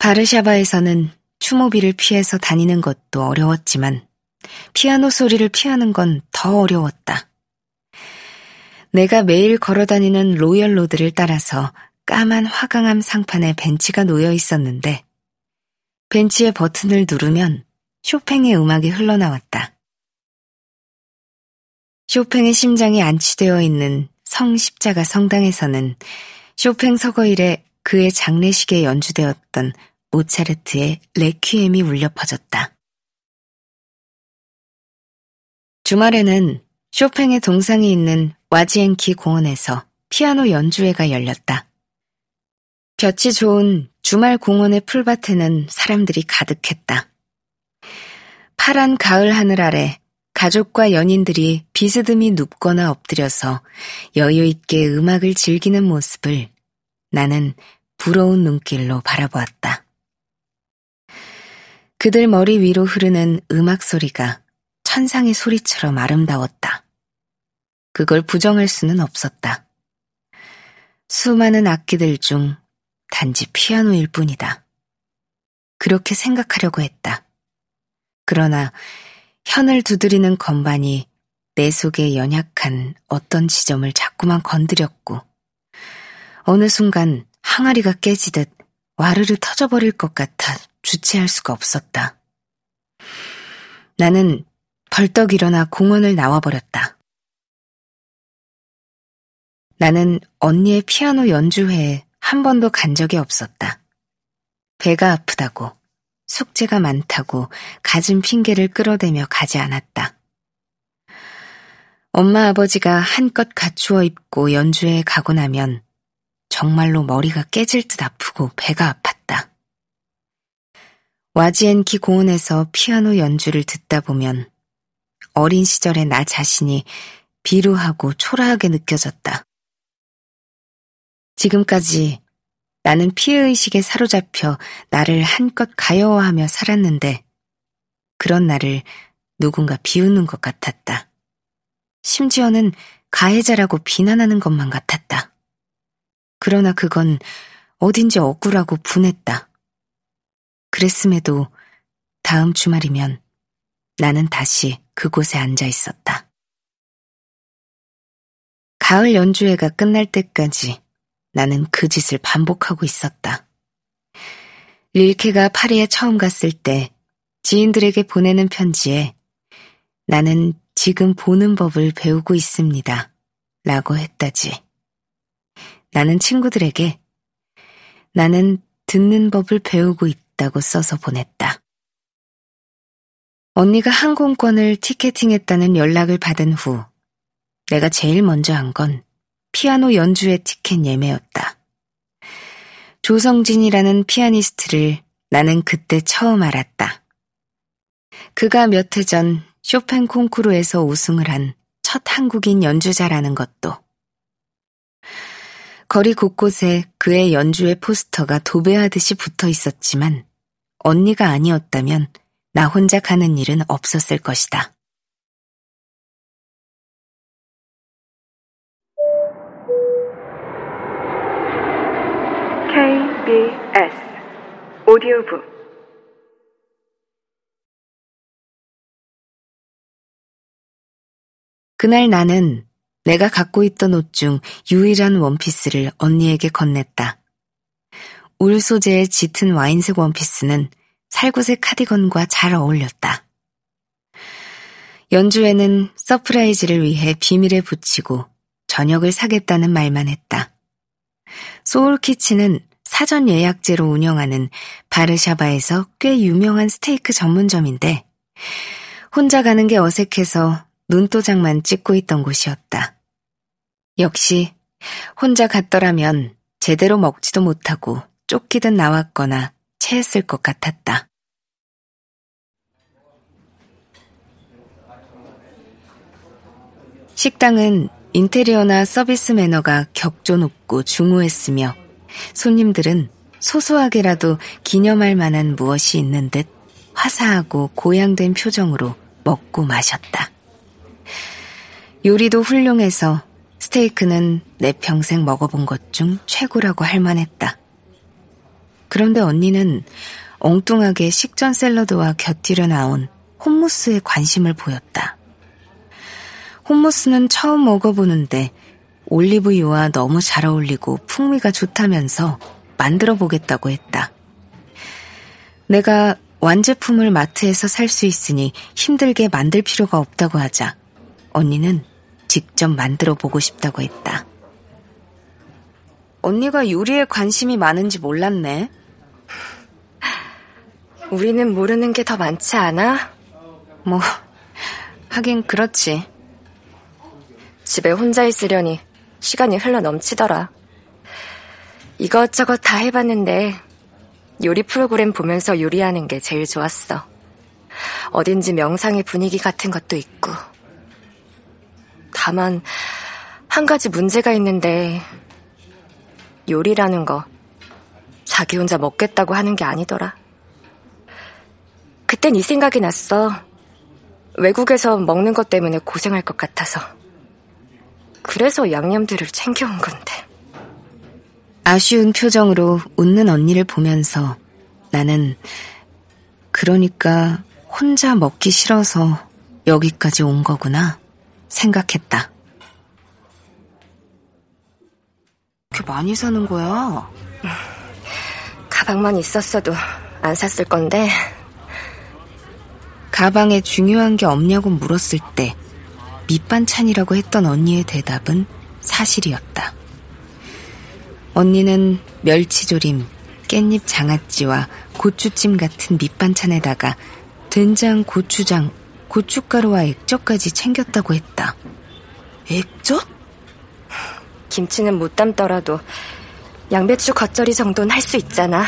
바르샤바에서는 추모비를 피해서 다니는 것도 어려웠지만 피아노 소리를 피하는 건 더 어려웠다. 내가 매일 걸어 다니는 로열 로드를 따라서 까만 화강암 상판에 벤치가 놓여 있었는데 벤치의 버튼을 누르면 쇼팽의 음악이 흘러나왔다. 쇼팽의 심장이 안치되어 있는 성십자가 성당에서는 쇼팽 서거 일에 그의 장례식에 연주되었던 모차르트의 레퀴엠이 울려 퍼졌다. 주말에는 쇼팽의 동상이 있는 와지엔키 공원에서 피아노 연주회가 열렸다. 볕이 좋은 주말 공원의 풀밭에는 사람들이 가득했다. 파란 가을 하늘 아래 가족과 연인들이 비스듬히 눕거나 엎드려서 여유 있게 음악을 즐기는 모습을 나는 부러운 눈길로 바라보았다. 그들 머리 위로 흐르는 음악 소리가 천상의 소리처럼 아름다웠다. 그걸 부정할 수는 없었다. 수많은 악기들 중 단지 피아노일 뿐이다. 그렇게 생각하려고 했다. 그러나 현을 두드리는 건반이 내 속의 연약한 어떤 지점을 자꾸만 건드렸고, 어느 순간 항아리가 깨지듯 와르르 터져버릴 것 같아 주체할 수가 없었다. 나는 벌떡 일어나 공원을 나와버렸다. 나는 언니의 피아노 연주회에 한 번도 간 적이 없었다. 배가 아프다고, 숙제가 많다고 가진 핑계를 끌어대며 가지 않았다. 엄마 아버지가 한껏 갖추어 입고 연주회에 가고 나면 정말로 머리가 깨질 듯 아프고 배가 아팠다. 와지엔키 공원에서 피아노 연주를 듣다 보면 어린 시절의 나 자신이 비루하고 초라하게 느껴졌다. 지금까지 나는 피해의식에 사로잡혀 나를 한껏 가여워하며 살았는데 그런 나를 누군가 비웃는 것 같았다. 심지어는 가해자라고 비난하는 것만 같았다. 그러나 그건 어딘지 억울하고 분했다. 그랬음에도 다음 주말이면 나는 다시 그곳에 앉아 있었다. 가을 연주회가 끝날 때까지 나는 그 짓을 반복하고 있었다. 릴케가 파리에 처음 갔을 때 지인들에게 보내는 편지에 나는 지금 보는 법을 배우고 있습니다. 라고 했다지. 나는 친구들에게 나는 듣는 법을 배우고 있다 고 써서 보냈다. 언니가 항공권을 티켓팅했다는 연락을 받은 후 내가 제일 먼저 한 건 피아노 연주회 티켓 예매였다. 조성진이라는 피아니스트를 나는 그때 처음 알았다. 그가 몇 해 전 쇼팽 콩쿠르에서 우승을 한 첫 한국인 연주자라는 것도. 거리 곳곳에 그의 연주회 포스터가 도배하듯이 붙어 있었지만 언니가 아니었다면 나 혼자 가는 일은 없었을 것이다. KBS 오디오북 그날 나는 내가 갖고 있던 옷 중 유일한 원피스를 언니에게 건넸다. 울 소재의 짙은 와인색 원피스는 살구색 카디건과 잘 어울렸다. 연주에는 surprise를 위해 비밀에 붙이고 저녁을 사겠다는 말만 했다. 소울키친은 사전 예약제로 운영하는 바르샤바에서 꽤 유명한 스테이크 전문점인데 혼자 가는 게 어색해서 눈도장만 찍고 있던 곳이었다. 역시 혼자 갔더라면 제대로 먹지도 못하고 쫓기듯 나왔거나 체했을 것 같았다. 식당은 인테리어나 서비스 매너가 격조 높고 중후했으며 손님들은 소소하게라도 기념할 만한 무엇이 있는 듯 화사하고 고양된 표정으로 먹고 마셨다. 요리도 훌륭해서 스테이크는 내 평생 먹어본 것 중 최고라고 할 만했다. 그런데 언니는 엉뚱하게 식전 샐러드와 곁들여 나온 홈무스에 관심을 보였다. 홈무스는 처음 먹어보는데 올리브유와 너무 잘 어울리고 풍미가 좋다면서 만들어 보겠다고 했다. 내가 완제품을 마트에서 살 수 있으니 힘들게 만들 필요가 없다고 하자 언니는 직접 만들어 보고 싶다고 했다. 언니가 요리에 관심이 많은지 몰랐네. 우리는 모르는 게 더 많지 않아? 뭐, 하긴 그렇지. 집에 혼자 있으려니 시간이 흘러 넘치더라. 이것저것 다 해봤는데 요리 프로그램 보면서 요리하는 게 제일 좋았어. 어딘지 명상의 분위기 같은 것도 있고. 다만, 한 가지 문제가 있는데, 요리라는 거, 자기 혼자 먹겠다고 하는 게 아니더라. 그땐 이 생각이 났어. 외국에서 먹는 것 때문에 고생할 것 같아서. 그래서 양념들을 챙겨온 건데. 아쉬운 표정으로 웃는 언니를 보면서 나는 그러니까 혼자 먹기 싫어서 여기까지 온 거구나 생각했다. 그렇게 많이 사는 거야? 가방만 있었어도 안 샀을 건데. 가방에 중요한 게 없냐고 물었을 때 밑반찬이라고 했던 언니의 대답은 사실이었다. 언니는 멸치조림, 깻잎 장아찌와 고추찜 같은 밑반찬에다가 된장, 고추장, 고춧가루와 액젓까지 챙겼다고 했다. 액젓? 김치는 못 담더라도 양배추 겉절이 정도는 할 수 있잖아.